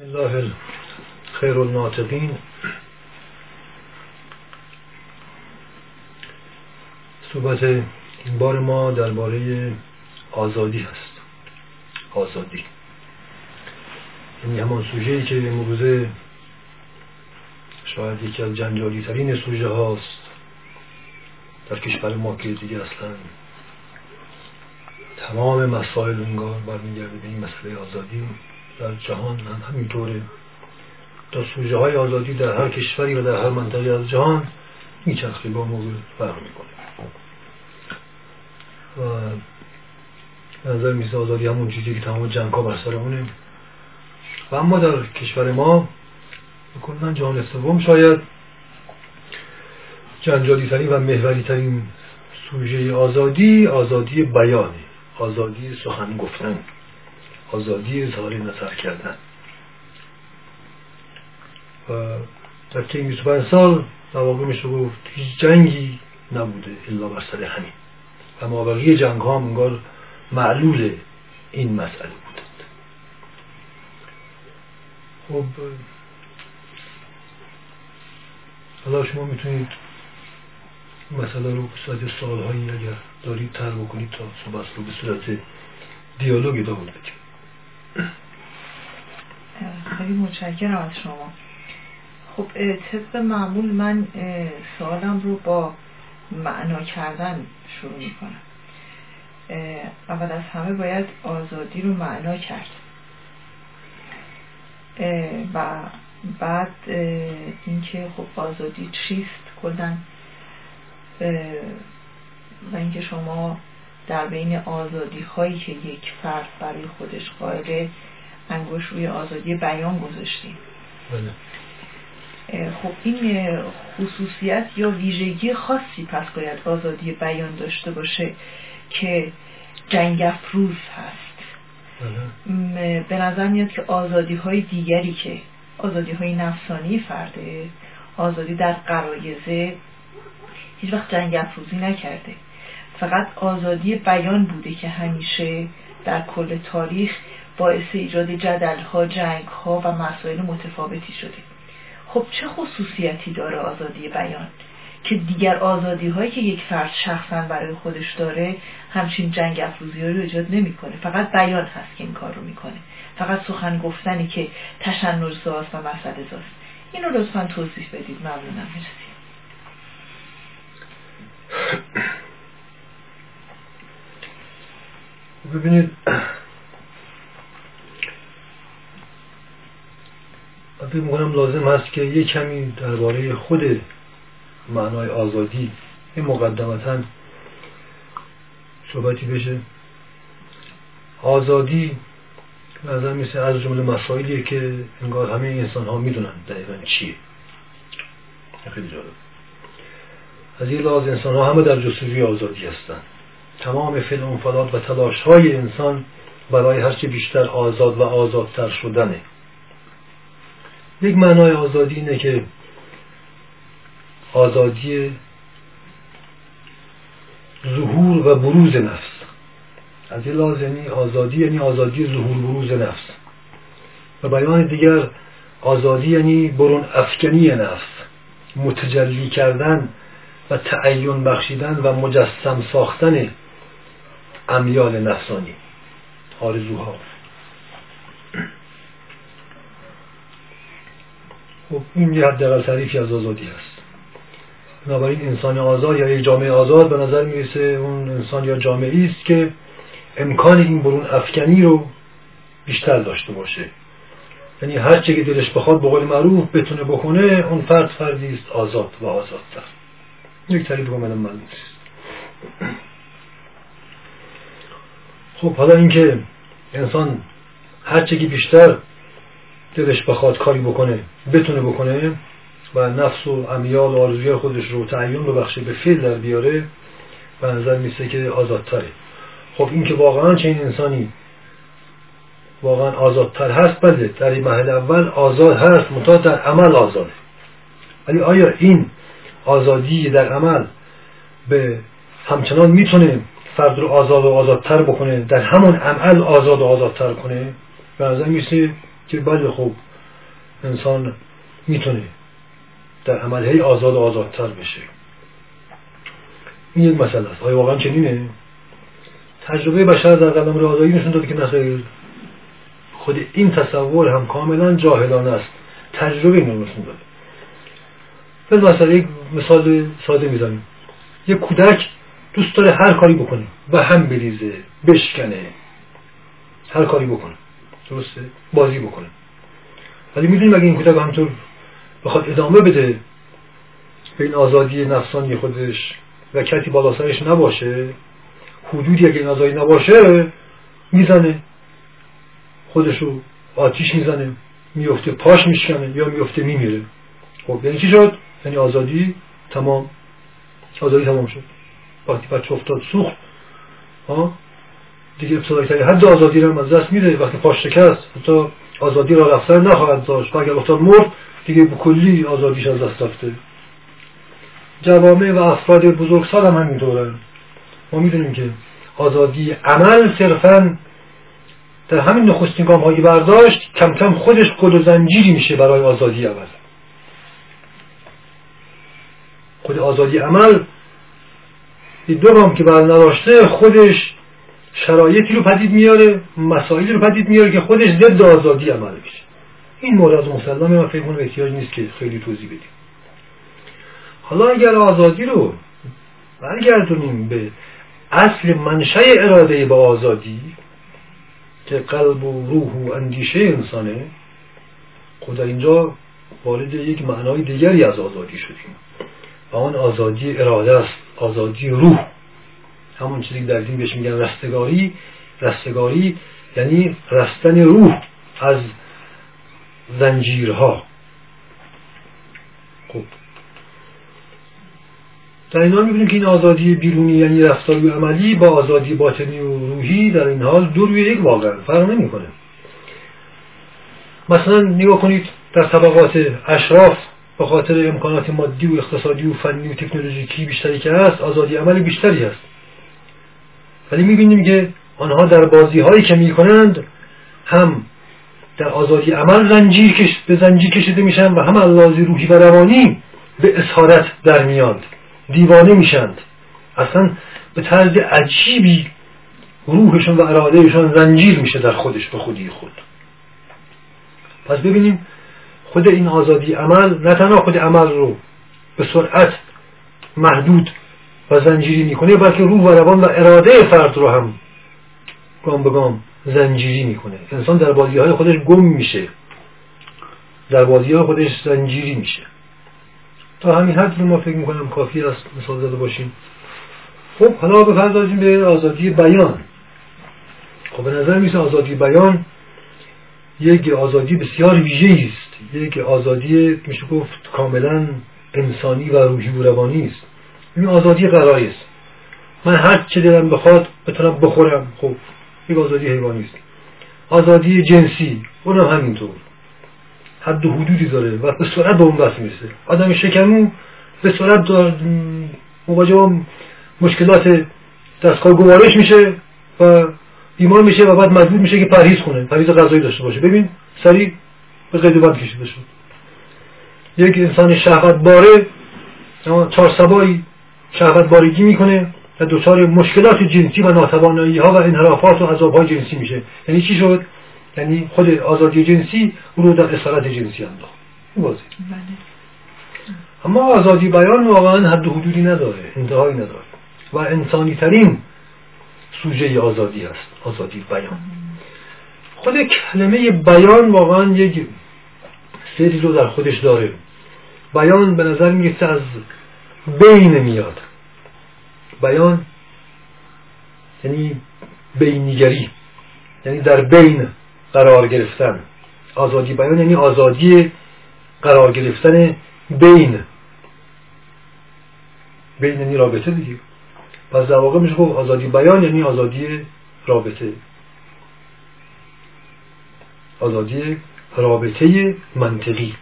الله خیر الناطقین. صحبت این بار ما درباره آزادی هست. آزادی. یعنی همان سوژه که امروزه شاید یکی از جنجالی ترین سوژه هاست در کشور ما که دیگه اصلا تمام مسائل انگار برمیگرده به این مسئله آزادی. در جهان هم همینطوره تا سوژه های آزادی در هر کشوری و در هر منطقه از جهان میچرخه با موضوع فرق می‌کنه. و نظر میسه آزادی همون چیزی که تمام جنگ ها بر سرمونه. و اما در کشور ما کلا جهان سوم شاید جنجالی ترین و محوری ترین سوژه آزادی آزادی بیانه آزادی سخن گفتن. آزادی اظهار نظر کردن. و در طی 25 سال در واقع میشه گفت هیچ جنگی نبوده الا بر سر همین. و مابقی جنگ ها انگار معلول این مسئله بودند خب حالا شما می‌تونید مسئله رو به صورت سوالهایی اگر دارید تر بکنید تا صحبت رو به صورت دیالوگ ادامه بدید. خیلی متشکرم از شما. خب طبق معمول من سوالم رو با معنا کردن شروع می کنم اول از همه باید آزادی رو معنا کرد. و بعد اینکه خب آزادی چیست کلا و اینکه شما در بین آزادی هایی که یک فرد برای خودش قائله انگوش روی آزادی بیان گذاشتیم بله. خب این خصوصیت یا ویژگی خاصی پس باید آزادی بیان داشته باشه که جنگ افروز هست بله. به نظر میاد که آزادی های دیگری که آزادی های نفسانی فرده آزادی در قرایزه هیچ وقت جنگ افروزی نکرده فقط آزادی بیان بوده که همیشه در کل تاریخ باعث ایجاد جدل ها جنگ ها و مسائل متفاوتی شده. خب چه خصوصیتی داره آزادی بیان؟ که دیگر آزادی هایی که یک فرد شخصا برای خودش داره همچین جنگ افروزی رو ایجاد نمی‌کنه. فقط بیان هست که این کار رو می‌کنه. فقط سخن گفتنی که تشنج و مسئله زاست اینو لطفا توضیح بدید. ممنونم. مرسی. ببینید فکر می‌کنم لازم هست که یه کمی درباره خود معنای آزادی این مقدمتا صحبتی بشه. آزادی نظر میسه از جمله مسائلیه که انگار همه انسان ها می‌دونن دقیقا چیه. خیلی جالب. از یه لحاظ انسان ها همه در جستجوی آزادی هستن. تمام فعل و تلاش های انسان برای هرچه بیشتر آزاد و آزادتر شدنه. یک معنای آزادی اینه که آزادی ظهور و بروز نفس. از این لحاظ یعنی آزادی یعنی آزادی ظهور بروز نفس. و بیان دیگر آزادی یعنی برون افکنی نفس. متجلی کردن و تعین بخشیدن و مجسم ساختن امیال نفسانی. آرزوها. خب این یه حداقل تعریفی از آزادی هست. بنابراین انسان آزاد یا یک جامعه آزاد به نظر می‌رسه اون انسان یا جامعه است که امکان این برون افکنی رو بیشتر داشته باشه. یعنی هر چه که دلش بخواد به قول معروف بتونه بکنه اون فرد فردی است آزاد و آزادتر. یک تعریف کاملا معلوم است خب حالا اینکه انسان هر که بیشتر دلش بخواد کاری بکنه بتونه بکنه و نفس و امیال و آرزوی خودش رو تعیین ببخشه به فعل در بیاره به نظر میسه که آزادتره. خب این که واقعا چه این انسانی واقعا آزادتر هست بله در این محل اول آزاد هست منتها در عمل آزاده. ولی آیا این آزادی در عمل به همچنان می‌تونه فرد رو آزاد و آزادتر بکنه در همون عمل آزاد و آزادتر کنه. به نظر میسه که بله خب انسان می‌تونه در عمل هی آزاد و آزادتر بشه. این یک مسئله است. آیا واقعا چنینه؟ تجربه بشر در قدم آزادی نشون داده که نخیر خود این تصور هم کاملا جاهلانه است. تجربه اینو نشون داده. مثلا یک مثال ساده می‌زنیم. یک کودک دوست داره هر کاری بکنه و هم بریزه بشکنه. هر کاری بکنه. درسته؟ بازی بکنه. ولی می‌دونیم اگه این کودک همطور بخواد ادامه بده به این آزادی نفسانی خودش و کسی بالا نباشه حدودی اگه این آزادی نباشه می‌زنه. خودشو آتیش می‌زنه میفته پاش میشکنه یا میفته میمیره. خب یعنی چی شد؟ یعنی آزادی تمام آزادی تمام شد. وقتی بچه افتاد سوخت. دیگه ابتدایی تری حد آزادی رو از دست میده. وقتی پاش شکست حتی آزادی را رفتن نخواهد داشت. و اگر افتاد مرد دیگه به کلی آزادیش از دست رفته. جوامع و افراد بزرگسال هم همینطورن ما می‌دونیم که آزادی عمل صرفا در همین نخستین گام هایی برداشت کم کم خودش کل و زنجیری میشه برای آزادی عمل. خود آزادی عمل دو گام که بر نداشته خودش شرایطی رو پدید میاره مسائلی رو پدید میاره که خودش ضد آزادی عمل میشه. این مورد مسلمه من فکر کنم احتیاج نیست که خیلی توضیح بدیم. حالا اگر آزادی رو برگردونیم به اصل منشه اراده با آزادی که قلب و روح و اندیشه انسانه خدا اینجا وارد یک معنای دیگری از آزادی شدیم. و آن آزادی اراده است آزادی روح. همون چیزی در دین بهش میگن رستگاری. رستگاری یعنی رستن روح از زنجیرها. خوب در این حال می‌بینیم که این آزادی بیرونی یعنی رفتاری و عملی با آزادی باطنی و روحی در این حال دو روی یک واقع فرق نمی‌کنه. مثلا نگاه کنید در طبقات اشراف به خاطر امکانات مادی و اقتصادی و فنی و تکنولوژیکی بیشتری که هست آزادی عمل بیشتری هست. ولی می‌بینیم که آنها در بازی هایی که می‌کنند هم در آزادی عمل زنجیر کش به زنجیر کشیده میشن و هم از روحی و روانی به اسارت در میاند دیوانه میشند اصلا به طرز عجیبی روحشون و ارادهشون زنجیر میشه در خودش به خودی خود. پس ببینیم خود این آزادی عمل نه تنها خود عمل رو به سرعت محدود و زنجیری می‌کنه بلکه روح و روان و اراده فرد رو هم گام به گام زنجیری می‌کنه. انسان در بازی های خودش گم میشه. در بازی های خودش زنجیری میشه. تا همین حد رو ما فکر می‌کنم کافی است مثال زده باشیم. خب حالا بپردازیم به آزادی بیان. خب به نظر میسه آزادی بیان یک آزادی بسیار ویژه است. یک آزادی میشه گفت کاملا انسانی و روحی و روانی است. این آزادی قراری است. من هر چه دلم بخواد بتونم بخورم. خب یک آزادی حیوانی است. آزادی جنسی اونم همینطور. حد و حدودی داره و به سرعت به اون بس می‌رسه. آدم شکمو به سرعت مواجه با مشکلات دستگاه گوارش میشه و بیمار میشه و بعد مجبور میشه که پرهیز کنه. پرهیز غذایی داشته باشه. ببین سریع به بند کشیده شد. یک انسان شهوت باره چهار سبایی شهوت بارگی می‌کنه و دچار مشکلات جنسی و ناتوانایی ها و انحرافات و عذاب های جنسی میشه. یعنی چی شد؟ یعنی خود آزادی جنسی او رو در اسارت جنسی انداخت. بله. اما آزادی بیان واقعا حد و حدودی نداره انتهایی نداره. و انسانی ترین سوژه آزادی است آزادی بیان. خود کلمه بیان واقعا یک سری رو در خودش داره. بیان به نظر می‌رسه از بین میاد. بیان یعنی بینیگری یعنی در بین قرار گرفتن. آزادی بیان یعنی آزادی قرار گرفتن بین. بین یعنی رابطه دیگه. پس در واقع میشه گفت آزادی بیان یعنی آزادی رابطه. آزادی رابطه منطقی.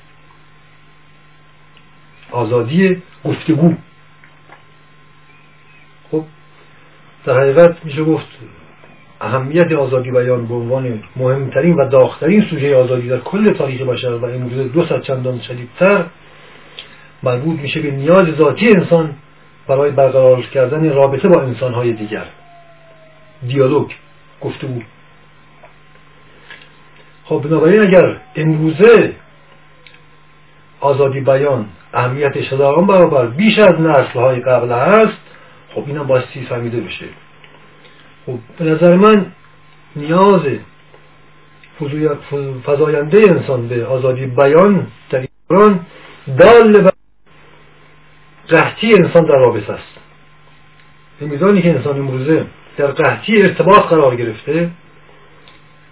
آزادی گفتگو. خب در حقیقت میشه گفت اهمیت آزادی بیان به عنوان مهمترین و داغترین سوژه آزادی در کل تاریخ بشر و امروز دو صد چندان شدیدتر مربوط میشه به نیاز ذاتی انسان برای برقرار کردن رابطه با انسانهای دیگر. دیالوگ گفتگو. خب بنابراین اگر امروزه آزادی بیان اهمیتش هزاران برابر بیش از نسلهای قبل هست خب اینم باستی فهمیده بشه. خب به نظر من نیاز فضاینده انسان به آزادی بیان در ایران دال بر قحطی انسان در رابطه است. به میزانی که انسان امروزه در قحطی ارتباط قرار گرفته؟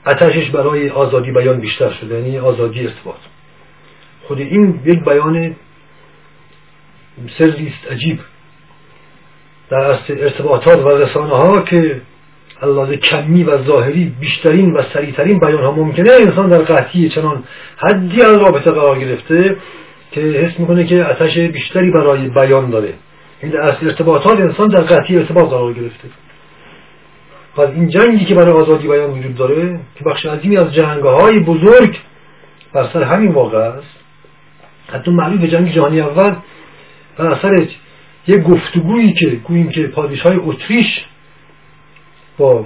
اتشش برای آزادی بیان بیشتر شده یعنی آزادی ارتباط خود این یک بیان سری عجیب. در ارتباطات و رسانه ها که اللحاظ کمی و ظاهری بیشترین و سریعترین بیان ها ممکنه انسان در قطعی چنان حدی از رابطه قرار گرفته که حس می‌کنه که اتش بیشتری برای بیان داره. این در ارتباطات انسان در قطعی ارتباط قرار گرفته. پس این جنگی که برای آزادی بیان وجود داره که بخش عظیمی از جنگ های بزرگ بر سر همین واقع است. حتی معلوم به جنگ جهانی اول بر اثر یک گفتگویی که گوییم که پادشاه اتریش با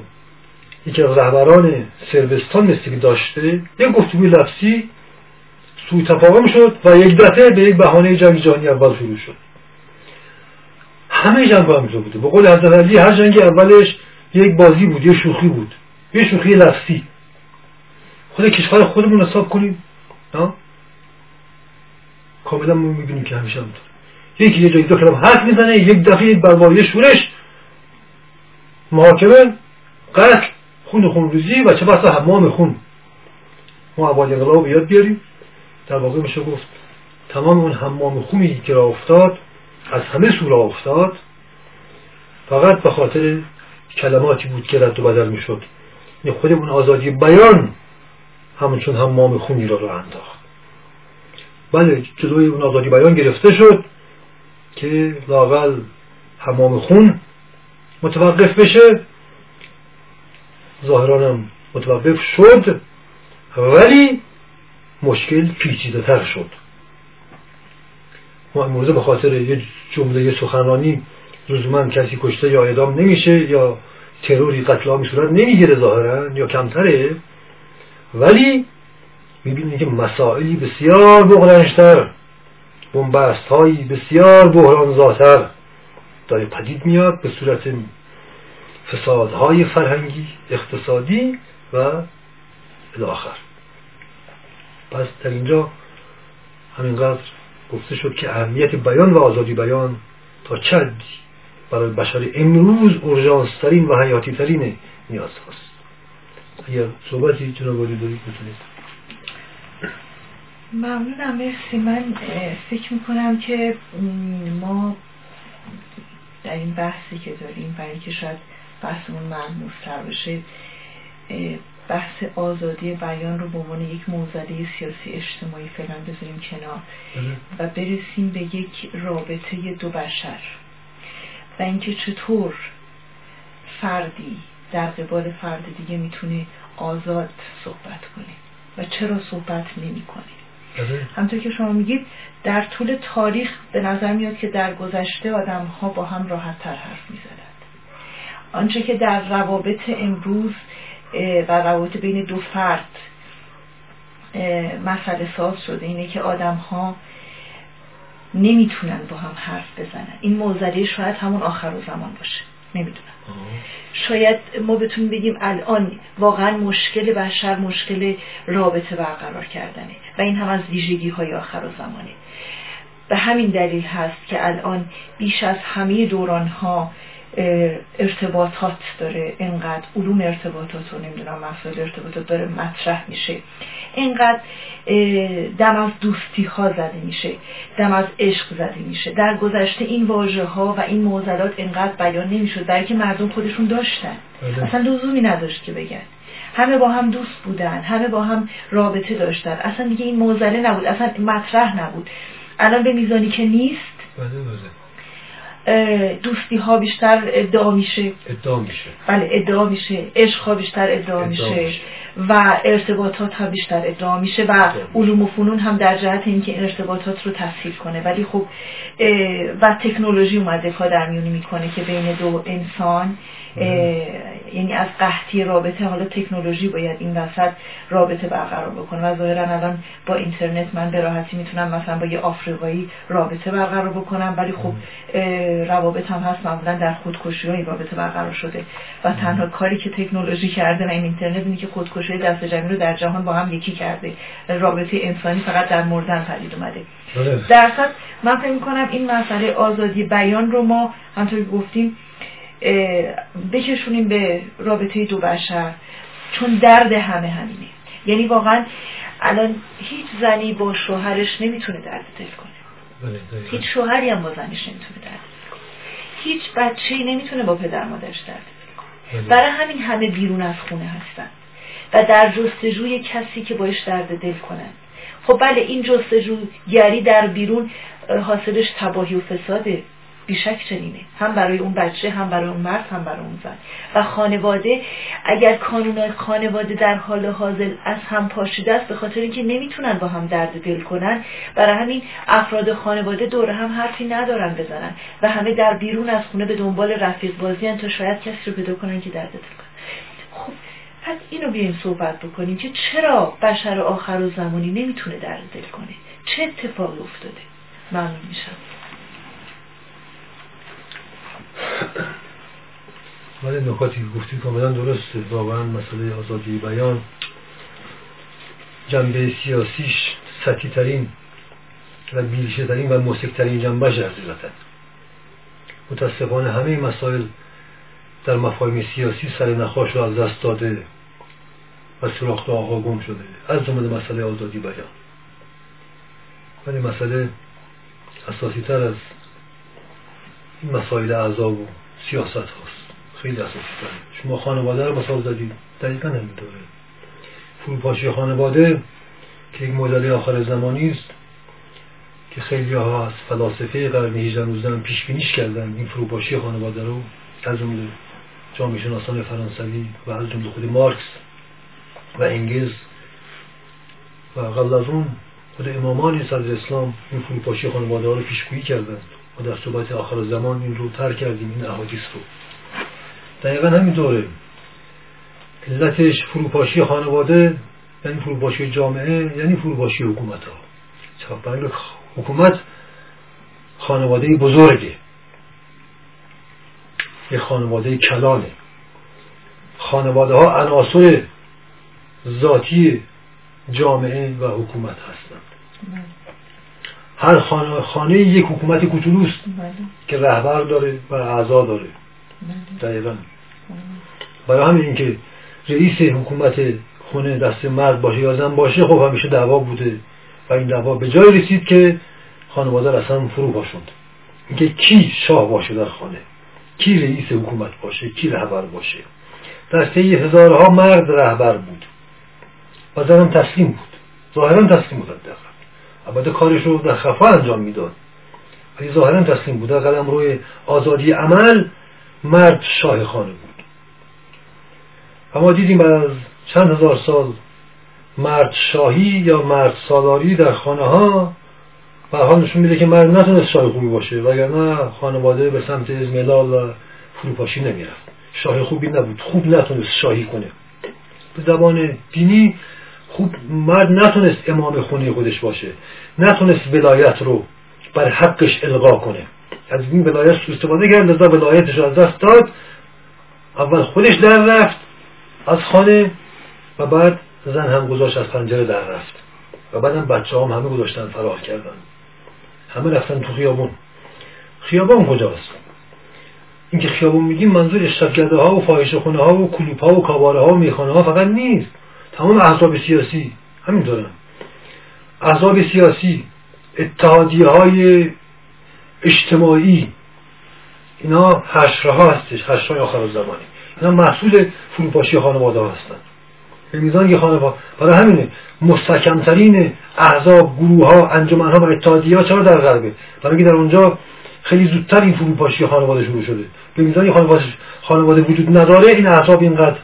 یکی از رهبران سربستان مثل داشته یک گفتگوی لفظی سوی تفاهم شد و یک دفعه به یک بهانه جنگ جهانی اول شروع شد. همه جنگ هم بوده. به قول حضرت هر جنگ اولش یک بازی بود یک شوخی بود. یک شوخی لفظی خود کشور خودمون حساب کنیم کاملا ما می‌بینیم که همیشه همونطور یکی یه جایی دو کلم حرف می‌زنه یک دفعه یک برباری شورش. محاکمه قتل خون خون روزی و چه بسا حمام خون. ما عباد انقلاب یاد بیاریم. در واقع میشه گفت تمام اون حمام خونی که افتاد از همه سو را افتاد فقط به خاطر کلماتی بود که رد و بدل می‌شد. یعنی خود اون آزادی بیان همونچون حمام خونی را را انداخت. بله جلوی اون آزادی بیان گرفته شد که لاقل حمام خون متوقف بشه. ظاهرانم متوقف شد ولی مشکل پیچیده تر شد. ما امروزه به خاطر یه جمله سخنرانی لزوما کسی کشته یا اعدام نمیشه یا تروری قتل عامی صورت نمی‌گیره ظاهرا یا کمتره. ولی می‌بینید که مسائلی بسیار بغرنشتر بنبست هایی بسیار بحران زاتر داره پدید میاد به صورت فسادهای فرهنگی اقتصادی و الاخر پس در اینجا همینقدر گفته شد که اهمیت بیان و آزادی بیان تا چه برای بشر امروز اورژانس ترین و حیاتی ترین نیاز هست اگر صحبتی جناب دارید بتونید ممنونم. مرسی. من فکر می‌کنم که ما در این بحثی که داریم برای که شاید بحثمون ملموستر بشه بحث آزادی بیان رو به عنوان یک موزله سیاسی اجتماعی فعلا بذاریم کنار بله. و برسیم به یک رابطه دو بشر. و اینکه چطور فردی در قبال فرد دیگه می‌تونه آزاد صحبت کنه و چرا صحبت نمی‌کنه بله. همطور که شما میگید در طول تاریخ به نظر میاد که در گذشته آدم ها با هم راحت تر حرف می‌زدند آنچه که در روابط امروز و روابط بین دو فرد مسئله ساز شده اینه که آدم ها نمی‌تونن با هم حرف بزنن. این موزله شاید همون آخر و زمان باشه. نمی‌دونم. شاید ما بتونیم بگیم الان واقعا مشکل بشر مشکل رابطه برقرار کردنه و این هم از ویژگی های آخر و زمانه. به همین دلیل هست که الان بیش از همه دوران ها ارتباطات داره. اینقدر علوم ارتباطات رو نمی‌دونم مسائل ارتباطات داره مطرح میشه. اینقدر دم از دوستی ها زده میشه. دم از عشق زده میشه. در گذشته این واژه ها و این معضلات اینقدر بیان نمی‌شد برای که مردم خودشون داشتن. بله. اصلا لزومی نداشت که بگن. همه با هم دوست بودن همه با هم رابطه داشتن. اصلا دیگه این موزله نبود اصلا مطرح نبود. الان به میزانی که نیست. بله، بله. دوستی ها بیشتر ادعا میشه. ادعا میشه. بله ادعا میشه. عشق ها بیشتر ادعا, میشه. و ارتباطات هم بیشتر ادعا میشه و علوم و فنون هم در جهت اینکه این ارتباطات رو تسهیل کنه. ولی خب و تکنولوژی اومده در میونی می‌کنه که بین دو انسان یعنی از قحطی رابطه حالا تکنولوژی باید این وسط رابطه برقرار بکنه و ظاهرا الان با اینترنت من به راحتی می‌تونم مثلا با یه آفریقایی رابطه برقرار بکنم ولی خب روابط هم هست معمولا در خودکشی های رابطه برقرار شده و تنها کاری که تکنولوژی کرده و این اینترنت اینه که خودکشی دست جمعی رو در جهان با هم یکی کرده. رابطه انسانی فقط در مردن پدید اومده. بله. در من فکر می‌کنم این مسئله آزادی بیان رو ما همطور گفتیم بکشونیم به رابطه دو بشر چون درد همه همینه. یعنی واقعا الان هیچ زنی با شوهرش نمی‌تونه درد دل کنه. بله، هیچ شوهری هم با زنش نمی‌تونه درد دل کنه. هیچ بچه نمی‌تونه با پدر مادرش درد دل کنه. بله. برای همین همه بیرون از خونه هستن. و در جستجوی کسی که باش درد دل کنن. خب بله این جستجوگری در بیرون حاصلش تباهی و فساده. بیشک چنینه. هم برای اون بچه هم برای اون مرد هم برای اون زن. و خانواده اگر کانونای خانواده در حال حاضر از هم پاشیده است به خاطر اینکه نمی‌تونن با هم درد دل کنن برای همین افراد خانواده دور هم حرفی ندارن بزنن و همه در بیرون از خونه به دنبال رفیق بازی تا شاید کسی رو پیدا کنن که درد دل کنن خب پس اینو بیایم صحبت بکنیم که چرا بشر آخر و زمانی نمی‌تونه درد دل کنه؟ چه اتفاقی افتاده؟ ممنون میشم. ولی نکاتی گفتی کاملا درسته. واقعا مسئله آزادی بیان جنبه سیاسیش سطحی ترین و بیلشه ترین و موسیق ترین جنبه حقیقتا متاسفانه همه مسائل در مفاهیم سیاسی سر نخواش رو از دست داده و سراخت آقا گم شده. از جمله مسئله آزادی بیان. ولی مسئله اساسی تر از این مسائل اعضا و سیاست هاست. خیلی تر شما خانواده رو مثال زدید. دقیقا همینطوره. فروپاشی خانواده که یک مدل آخر زمانی است که خیلی ها از فلاسفه قرن 18 19 پیش بینیش کردن. این فروپاشی خانواده رو از جمله جامعه شناسان فرانسوی و از جمله خود مارکس و انگیز و قبل از اون خود امامان صدر اسلام این فروپاشی خانواده ها رو پیشگویی کردند و در صحبت آخر زمان این رو تر کردیم این احادیث رو. دقیقا همینطوره. علتش فروپاشی خانواده یعنی فروپاشی جامعه یعنی فروپاشی حکومت ها حکومت خانواده بزرگه. یه خانواده کلانه. خانواده ها عناصر ذاتی جامعه و حکومت هستند. هر خانه, خانه یک حکومت کوچولوست بله. که رهبر داره و اعضا داره. بله. دقیقا. برای همین اینکه رئیس حکومت خونه دست مرد باشه یا زن باشه خب همیشه دعوا بوده و این دعوا به جای رسید که خانواده اصلا فرو باشند اینکه کی شاه باشه در خانه؟ کی رئیس حکومت باشه؟ کی رهبر باشه؟ در طی هزارها مرد رهبر بود. و زنم تسلیم بود. ظاهرا تسلیم بود البته کارش رو در خفا انجام می‌داد. ولی ظاهرا تسلیم بود. در قدم روی آزادی عمل مرد شاه خانه بود. و ما دیدیم از چند هزار سال مرد شاهی یا مرد سالاری در خانه ها و حال نشون میده که مرد نتونست شاه خوبی باشه وگرنه خانواده به سمت ازملال و فروپاشی نمی‌رفت. شاه خوبی نبود خوب نتونست شاهی کنه. به زبان دینی خوب مرد نتونست امام خونه خودش باشه نتونست ولایت رو بر حقش القا کنه. از این ولایت سو استفاده کرد لذا ولایتش از دست داد. اول خودش در رفت از خانه و بعد زن هم گذاشت از پنجره در رفت. و بعدم بچه هم همه گذاشتن فرار کردن. همه رفتن تو خیابون. خیابون کجاست؟ اینکه خیابون میگیم منظور اشتفگرده ها و فاحشه خونه ها و کلوپ ها و کاباره ها و میخانه ها فقط نیست. تمام احزاب سیاسی همین دارن. احزاب سیاسی اتحادیه های اجتماعی. اینا حشرها هستش حشرهای آخر زمانی. اینا محصول فروپاشی خانواده ها هستن. به میزان که خانواده برای همینه مستکمترین احزاب گروه ها انجمن ها و اتحادیه ها چرا در غربه؟ برای در اونجا خیلی زودتر این فروپاشی خانواده شروع شده. به میزانی خانواده, خانواده وجود نداره این احزاب اینقدر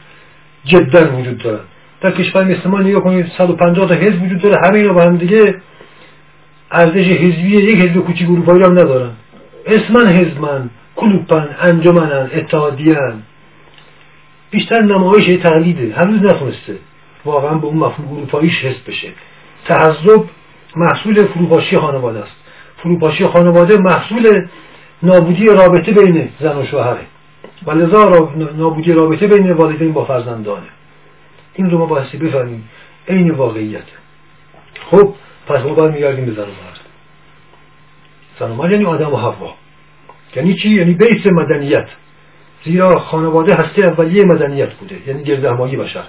جدا وجود دارن. در کشور مثل ما نگاه کنید 150 تا حزب وجود داره همه اینا با هم دیگه ارزش حزبی یک حزب کوچیک اروپایی هم ندارن. اسمن حزبن کلوپن انجمنن اتحادیان بیشتر نمایش تقلیده. هنوز نتونسته واقعا به اون مفهوم اروپاییش حس بشه. تحذب محصول فروپاشی خانواده است. فروپاشی خانواده محصول نابودی رابطه بین زن و شوهره. و لذا نابودی رابطه بین والدین با فرزندانه. این رو ما بایستی بفهمیم. عین واقعیت. خب پس ما باید میگردیم به زن و مرد. زن و مرد یعنی آدم و حوا. یعنی چی؟ یعنی بیس مدنیت. زیرا خانواده هسته اولیه مدنیت بوده. یعنی گردهمایی بشر.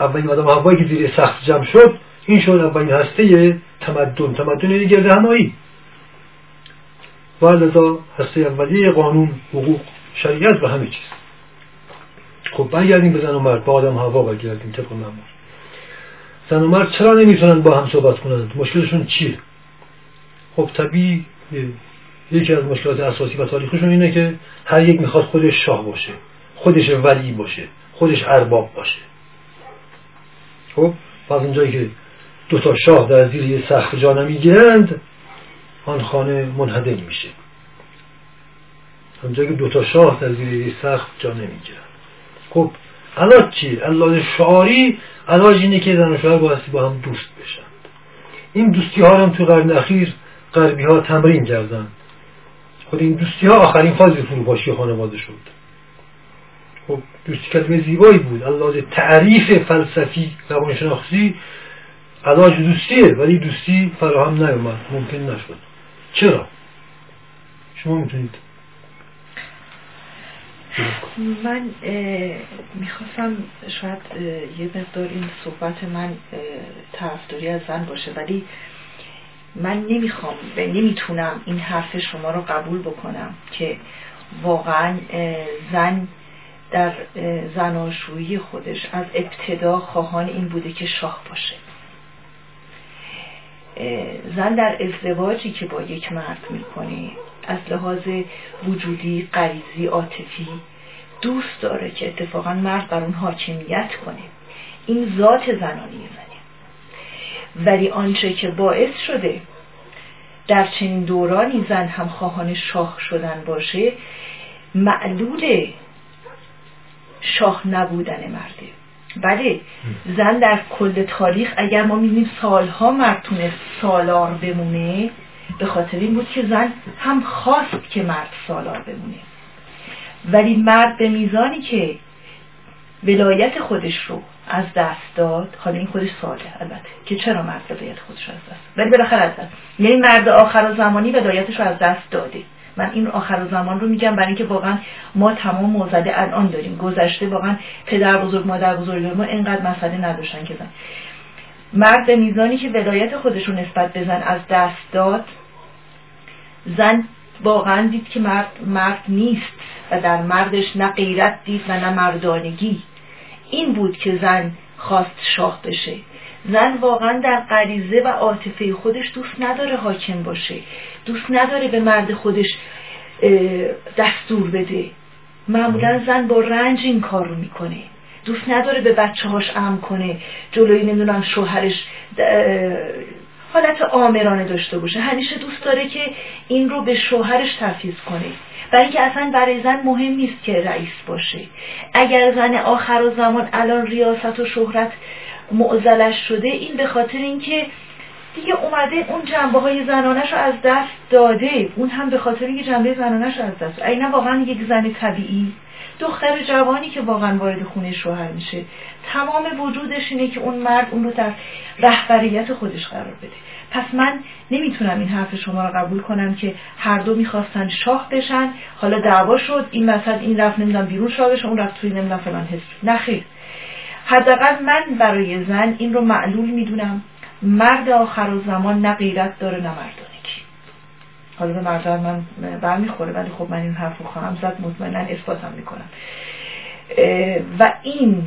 اولین آدم هوایی که زیر سخت جمع شد این شد اولین هسته تمدن. تمدن یعنی گردهمایی و لذا هسته اولیه قانون حقوق شریعت و همه چیز. خب برگردیم به زن و مرد. با آدم هوا برگردیم طبق معمول. زن و مرد چرا نمی‌تونن با هم صحبت کنند مشکلشون چیه؟ خب طبیعی یکی از مشکلات اساسی و تاریخشون اینه که هر یک می‌خواد خودش شاه باشه خودش ولی باشه خودش ارباب باشه. خب پس که دو تا شاه در زیر یه سخت جا نمی‌گیرند آن خانه منهدم میشه. اونجایی که دو تا شاه در زیر یه سخت جا نمی‌گیرند. خب علاج چی؟ علاج شعاری علاج اینه که زن و شوهر بایستی با هم دوست بشند این دوستی ها هم تو قرن اخیر غربی ها تمرین کردن. خود این دوستی ها آخرین فاز فروپاشی خانواده شد. خب دوستی کلمه زیبایی بود. علاج تعریف فلسفی روانشناختی علاج دوستیه ولی دوستی فراهم نیومد. ممکن نشد. چرا؟ شما می‌تونید من می‌خواستم شاید یه مقدار این صحبت من طرفداری از زن باشه ولی من نمی‌خوام و نمی‌تونم این حرف شما رو قبول بکنم که واقعا زن در زناشویی خودش از ابتدا خواهان این بوده که شاه باشه. زن در ازدواجی که با یک مرد می‌کنه از لحاظ وجودی غریزی عاطفی دوست داره که اتفاقا مرد بر اون حاکمیت کنه. این ذات زنانی زنه ولی آنچه که باعث شده در چنین دورانی زن هم خواهان شاه شدن باشه معلول شاه نبودن مرده. بله زن در کل تاریخ اگر ما می‌بینیم سالها مرد تونست سالار بمونه به خاطر این بود که زن هم خواست که مرد سالار بمونه. ولی مرد به میزانی که ولایت خودش رو از دست داد حالا این خودش ساله البته که چرا مرد ولایت خودش از دست ولی بالاخره از دست یعنی مرد آخر و زمانی ولایتش رو از دست داده. من این آخر زمان رو میگم برای اینکه واقعا ما تمام موزده الان داریم. گذشته واقعا پدر بزرگ مادر بزرگ ما اینقدر مسئله نداشتن که زن. مرد به میزانی که ولایت خودش رو نسبت به زن از دست داد زن واقعا دید که مرد مرد نیست و در مردش نه غیرت دید و نه مردانگی. این بود که زن خواست شاه بشه. زن واقعا در غریزه و عاطفه خودش دوست نداره حاکم باشه. دوست نداره به مرد خودش دستور بده. معمولا زن با رنج این کار رو می‌کنه. دوست نداره به بچه هاش ام کنه. جلوی نمی‌دونم شوهرش حالت آمرانه داشته باشه. همیشه دوست داره که این رو به شوهرش تفیز کنه. برای اینکه اصلا برای زن مهم نیست که رئیس باشه. اگر زن آخر و زمان الان ریاست و شهرت معزلش شده این به خاطر اینکه دیگه اومده اون جنبه های زنانش رو از دست داده. اون هم به خاطر اینکه جنبه زنانش رو از دست اینا واقعا یک زن طبیعی. دختر جوانی که واقعا وارد خونه شوهر میشه. تمام وجودش اینه که اون مرد اون رو در رهبریت خودش قرار بده. پس من نمی‌تونم این حرف شما رو قبول کنم که هر دو می‌خواستن شاه بشن حالا دعوا شد این مثلا این رفت نمی‌دونم بیرون شاه بشه اون رفت توی نمی‌دونم فلان حس نخیر حداقل من برای زن این رو معلول می‌دونم. مرد آخر و زمان نه غیرت داره نه مردانگی حالا به مرد من برمیخوره ولی خب من این حرف رو خواهم زد مطمئنا اثباتم می‌کنم. و این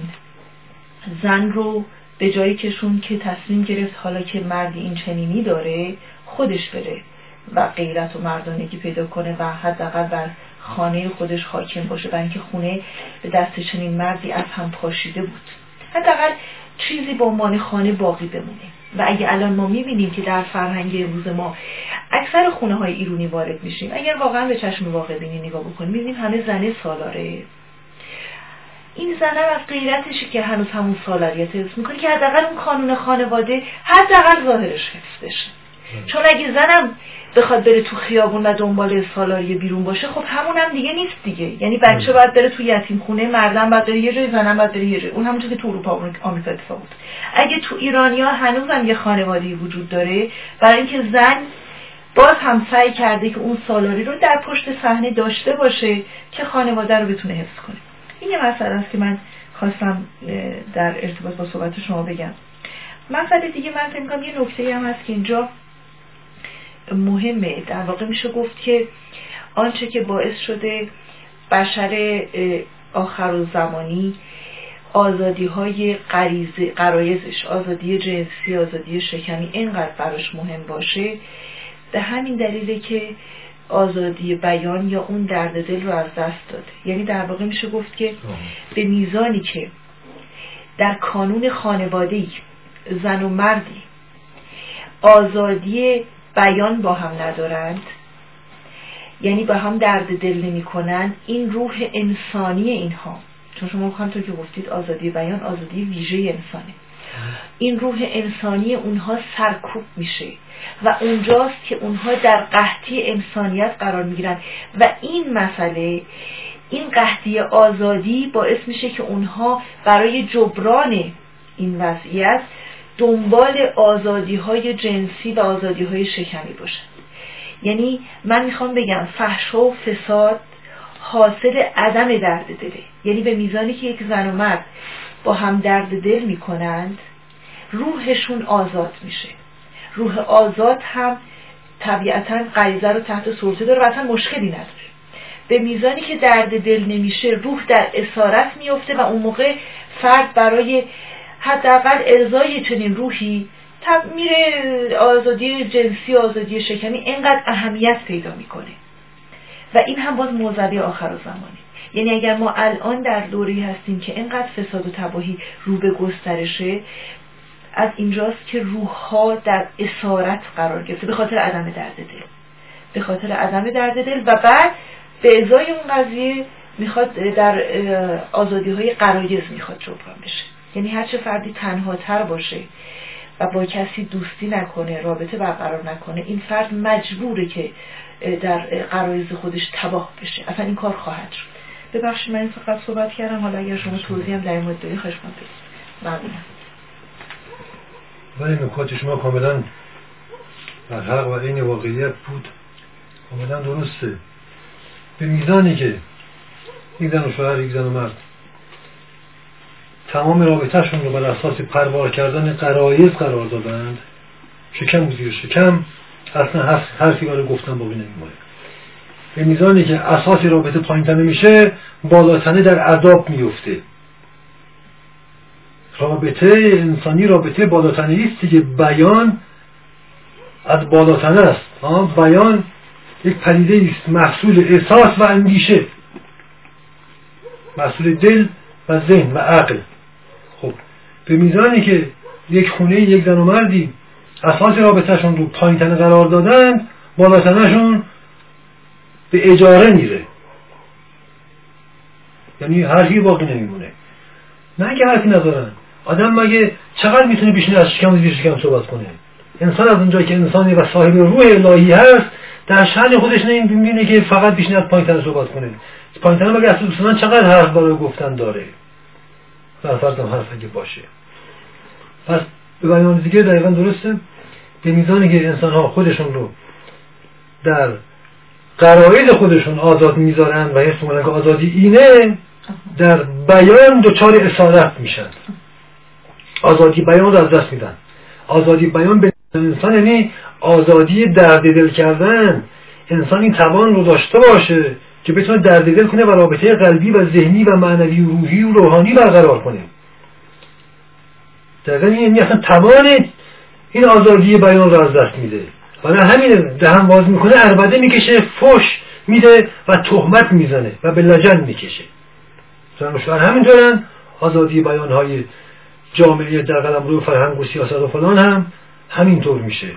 زن رو به جایی کشون که تصمیم گرفت حالا که مرد این چنینی داره خودش بره و غیرت و مردانگی پیدا کنه و حداقل بر خانه خودش حاکم باشه برای اینکه خونه به دست چنین مردی از هم پاشیده بود. حداقل چیزی به عنوان خانه باقی بمونه. و اگه الان ما می‌بینیم که در فرهنگ امروز ما اکثر خونه های ایرونی وارد میشیم اگر واقعا به چشم واقع بینی نگاه بکنیم می‌بینیم همه زنه سالاره. این زنه از غیرتشه که هنوز همون سالاریت حفظ می‌کنه که حداقل اون قانون خانواده حداقل ظاهرش حفظ بشه چون اگه زنم بخواد بره تو خیابون و دنبال سالاری بیرون باشه خب هم دیگه نیست دیگه. یعنی بچه باید بره تو یتیم خونه مردم باید بره یه جای زنم باید بره یه جای. اون همونطور که تو اروپا آمریکا اتفاق بود. اگه تو ایرانیا هنوز هم یه خانوادی وجود داره برای اینکه زن باز هم سعی کرده که اون سالاری رو در پشت صحنه داشته باشه که خانواده رو بتونه حفظ کنه. این یه مسئله است که من خواستم در ارتباط با صحبت شما بگم. مسئله دیگه من فکر یه نکته هم هست که اینجا مهمه. در واقع میشه گفت که آنچه که باعث شده بشر آخر و زمانی آزادی های قرایزش آزادی جنسی آزادی شکنی اینقدر براش مهم باشه به همین دلیله که آزادی بیان یا اون درد دل رو از دست داده. یعنی در واقع میشه گفت که به میزانی که در کانون خانوادهی زن و مردی آزادی بیان با هم ندارند. یعنی با هم درد دل نمی کنند این روح انسانی اینها. چون شما همطور که گفتید آزادی بیان آزادی ویژه انسانه. این روح انسانی اونها سرکوب میشه و اونجاست که اونها در قحطی انسانیت قرار می‌گیرن و این مسئله این قحطی آزادی باعث میشه که اونها برای جبران این وضعیت دنبال آزادی های جنسی و آزادی های شکمی باشن یعنی من می‌خوام بگم فحشا و فساد حاصل عدم درد دله. یعنی به میزانی که یک زن و مرد با هم درد دل می‌کنند روحشون آزاد میشه. روح آزاد هم طبیعتا غریزه رو تحت سلطه داره و اصلا مشکلی نداره. به میزانی که درد دل نمیشه روح در اسارت میفته و اون موقع فرد برای حداقل ارزای چنین روحی میره آزادی جنسی آزادی شکمی اینقدر اهمیت پیدا می‌کنه. و این هم باز موزدی آخر و زمانی یعنی اگر ما الان در دوری هستیم که اینقدر فساد و تباهی رو به گسترشه از اینجاست که روح ها در اسارت قرار گرفته به خاطر عدم درد دل. به خاطر عدم درد دل و بعد به ازای اون قضیه می‌خواد در آزادی های قرایز می‌خواد جبران بشه. یعنی هر چه فردی تنها تر باشه و با کسی دوستی نکنه رابطه برقرار نکنه این فرد مجبوره که در قرایز خودش تباه بشه. اصلا این کار خواهد شد. ببخشید من این فقط صحبت کردم. حالا اگر شما توضیح هم در این مورد بدید خواهش ممنونم. ولی نکات شما کاملا در حق و این واقعیت بود. کاملا درسته. به میزانی که یک زن و شوهر یک زن و مرد تمام رابطهشون رو بر اساس پروار کردن قرایز قرار دادند شکم زیر شکم. اصلا حرفی برای گفتن باقی نمیمونه. به میزانی که اساس رابطه پایینتنه میشه بالاتنه در عذاب میفته رابطه انسانی رابطه بالاتنه است دیگه. بیان از بالاتنه است. بیان یک پدیده است محصول احساس و اندیشه. محصول دل و ذهن و عقل. به میزانی که یک خونه یک زن و مردی اساس رابطهشون رو پایینتنه قرار دادن بالاتنهشون به اجاره میره. یعنی حرفی باقی نمیمونه. نه که حرفی ندارن آدم مگه چقدر می‌تونه بیشتر از شکم زیر شکم صحبت کنه؟ انسان از اونجایی که انسانی و صاحب روح الهی هست در شأن خودش نمی‌بینه که فقط بیشتر از پایینتر صحبت کنه. پایینتر مگه اصلا چقدر حرف برای گفتن داره؟ در فرضم حرف اگه باشه. پس به بیان دیگه دقیقا درسته؟ به میزانی که انسان ها خودشون رو در قرائد خودشون آزاد می‌ذارن و حس که آزادی اینه در بیان دچار اسارت میشن. آزادی بیان رو از دست میدن. آزادی بیان به انسان یعنی آزادی درد دل کردن. انسان این توان رو داشته باشه که بتونه درد دل کنه و رابطه قلبی و ذهنی و معنوی و روحی و روحانی برقرار کنه. دقیقا یعنی اصلا توان این آزادی بیان رو از دست میده. برای همین دهن باز می‌کنه اربده می‌کشه فش میده و تهمت می‌زنه و به لجن می‌کشه. زن و شوهر همینطورن. آزادی بیان های جامعه در قلم روی فرهنگ و سیاست و فلان هم همینطور میشه.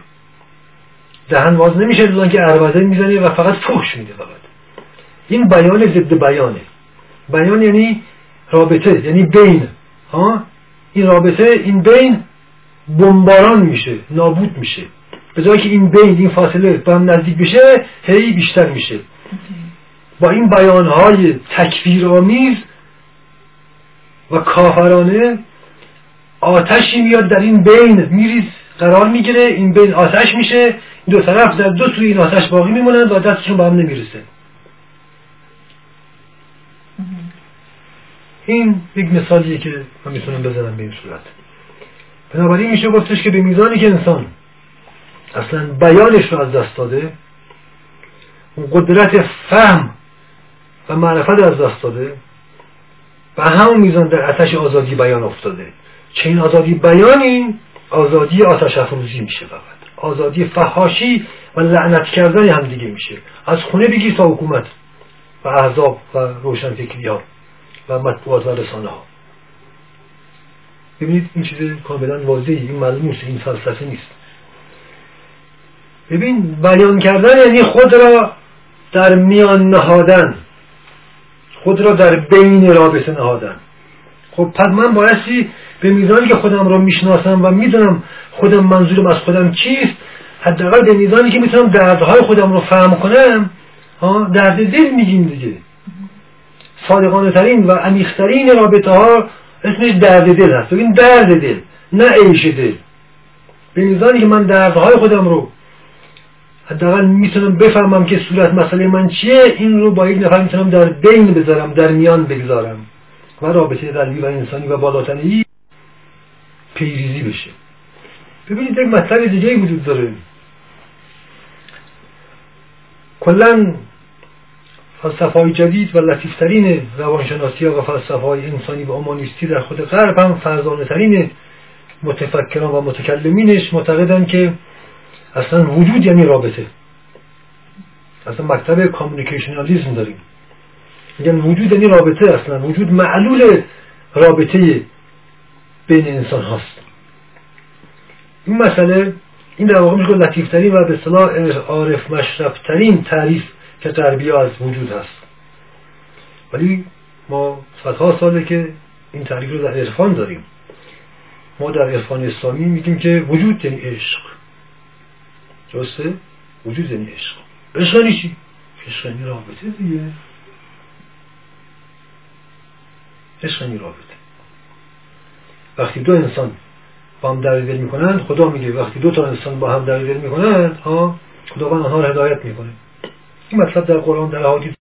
دهن باز نمیشه دوزان که اربده می‌زنه و فقط فحش میده فقط. این بیان ضد بیانه. بیان یعنی رابطه یعنی بین. ها؟ این رابطه این بین بمباران میشه نابود میشه. به جایی که این بین این فاصله به هم نزدیک بشه هی بیشتر میشه. با این بیانهای تکفیرآمیز و کافرانه آتشی میاد در این بین میریز قرار می‌گیره این بین آتش میشه این دو طرف در دو سوی این آتش باقی میمونن و دستشون به هم نمی‌رسه. این یک مثالیه که من می‌تونم بزنم به این صورت. بنابراین میشه گفتش که به میزانی که انسان اصلا بیانش رو از دست داده اون قدرت فهم و معرفت از دست داده و همون میزان در آتش آزادی بیان افتاده. چه این آزادی بیانی؟ آزادی آتش افروزی میشه فقط. آزادی فهاشی و لعنت کردن هم دیگه میشه. از خونه بگیر تا حکومت و احزاب و روشنفکری ها مطبوعات و رسانه ها ببینید این چیز کاملا واضحی این ملموس این فلسفه نیست. ببین بیان کردن یعنی خود را در میان نهادن. خود را در بین رابطه نهادن. خب پس من بایستی به میزانی که خودم را می‌شناسم و می‌دونم خودم منظورم از خودم چیست حداقل به میزانی که می‌تونم دردهای خودم رو فهم کنم درد دل میگیم دیگه. صادقانه ترین و عمیقترین رابطه ها اسمش درد دل هست. ببین درد دل نه عیش دل. به میزانی که من دردهای خودم رو حداقل می‌تونم بفهمم که صورت مسئله من چیه این رو با یک نفر می‌تونم در بین بذارم در میان بگذارم و رابطه قلبی و انسانی و بالاتنی پیریزی بشه. ببینید یک مطلب دیگه وجود داره. کلا فلسفه های جدید و لطیفترین روانشناسی و فلسفه های انسانی و اومانیستی در خود غرب هم فرزانه ترین متفکران و متکلمینش معتقدن که اصلا وجود یعنی رابطه. اصلا مکتب کامونیکیشنالیزم داریم. میگن وجود یعنی رابطه اصلا وجود معلول رابطه بین انسان هاست. این مسئله این در واقع میشه لطیفترین و به صلاح عارف مشرفترین تعریف که غربی از وجود هست. ولی ما صدها ساله که این تعریف رو در عرفان داریم. ما در عرفان اسلامی میگیم که وجود یعنی عشق. درسته؟ وجود یعنی عشق. عشق یعنی چی؟ عشق یعنی رابطه دیگه. عشق یعنی رابطه. وقتی دو انسان با هم در دل می‌کنند خدا میگه وقتی دو تا انسان با هم در دل می‌کنند ها خداوند آنها را هدایت می‌کنه. این مطلب در قرآن در حدیث